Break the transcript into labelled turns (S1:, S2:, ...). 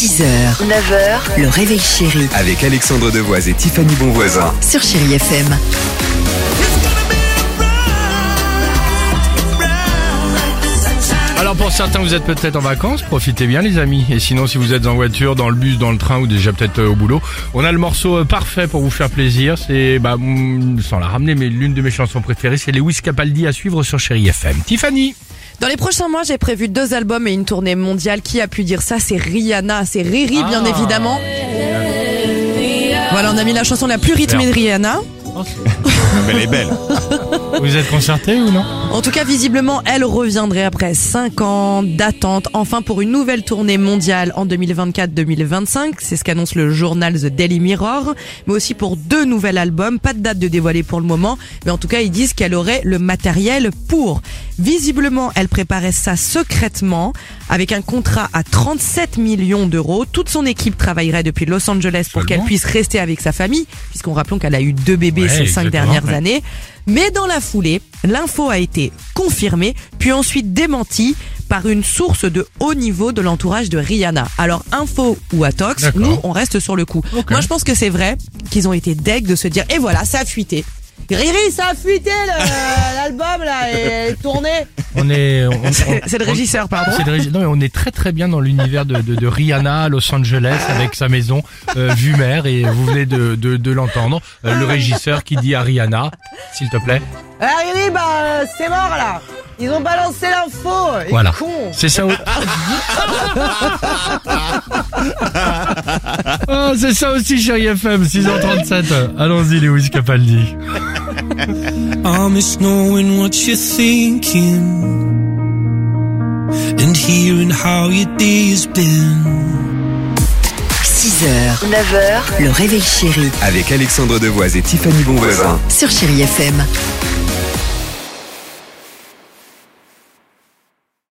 S1: 6h, 9h, le réveil chéri
S2: Avec Alexandre Devoise et Tiffany Bonvoisin.
S1: sur Chérie FM.
S3: Alors pour certains, vous êtes peut-être en vacances, profitez bien les amis. Et sinon, si vous êtes en voiture, dans le bus, dans le train ou déjà peut-être euh, au boulot, on a le morceau euh, parfait pour vous faire plaisir. C'est, bah, mm, sans la ramener, mais l'une de mes chansons préférées, c'est Lewis Capaldi à suivre sur Chéri FM. Tiffany
S4: Dans les prochains mois, j'ai prévu deux albums et une tournée mondiale. Qui a pu dire ça? C'est Rihanna, c'est Riri bien
S3: Ah.
S4: évidemment. Voilà, on a mis la chanson la plus rythmée de Rihanna.
S2: Elle est belle.
S3: Vous êtes concerté ou non?
S4: En tout cas, visiblement, elle reviendrait après 5 ans d'attente, enfin pour une nouvelle tournée mondiale en 2024-2025. C'est ce qu'annonce le journal The Daily Mirror. Mais aussi pour deux nouveaux albums. Pas de date de dévoiler pour le moment. Mais en tout cas, ils disent qu'elle aurait le matériel pour. Visiblement, elle préparait ça secrètement avec un contrat à 37 millions d'euros. Toute son équipe travaillerait depuis Los Angeles pour qu'elle puisse rester avec sa famille, puisqu'on rappelons qu'elle a eu deux bébés
S3: Ouais,
S4: ces cinq dernières
S3: ouais.
S4: années. Mais dans la foulée, l'info a été confirmée, puis ensuite démentie par une source de haut niveau de l'entourage de Rihanna. Alors, info ou atox, nous, on reste sur le coup. Moi, je pense que c'est vrai qu'ils ont été deg de se dire, et voilà, ça a fuité. Riri, ça a fuité l'album là, et tourné.
S3: On est.
S4: C'est le régisseur, pardon.
S3: C'est le régi- Non, mais on est très très bien dans l'univers de, de, de Rihanna, à Los Angeles, avec sa maison euh, vue mer, et vous venez de, de, de l'entendre. Euh, le régisseur qui dit à Rihanna, s'il te plaît.
S4: Ah, Riri, bah, euh, c'est mort là. Ils ont balancé l'info.
S3: Voilà. C'est ça. Ah, c'est ça aussi, chérie FM, 6h37. Allons-y, Lewis Capaldi.
S5: I miss knowing what you're thinking and hearing how your day has been.
S1: 6h, 9h, le réveil chéri
S2: Avec Alexandre Devoise et Tiffany Bonvoisin.
S1: sur Chérie FM.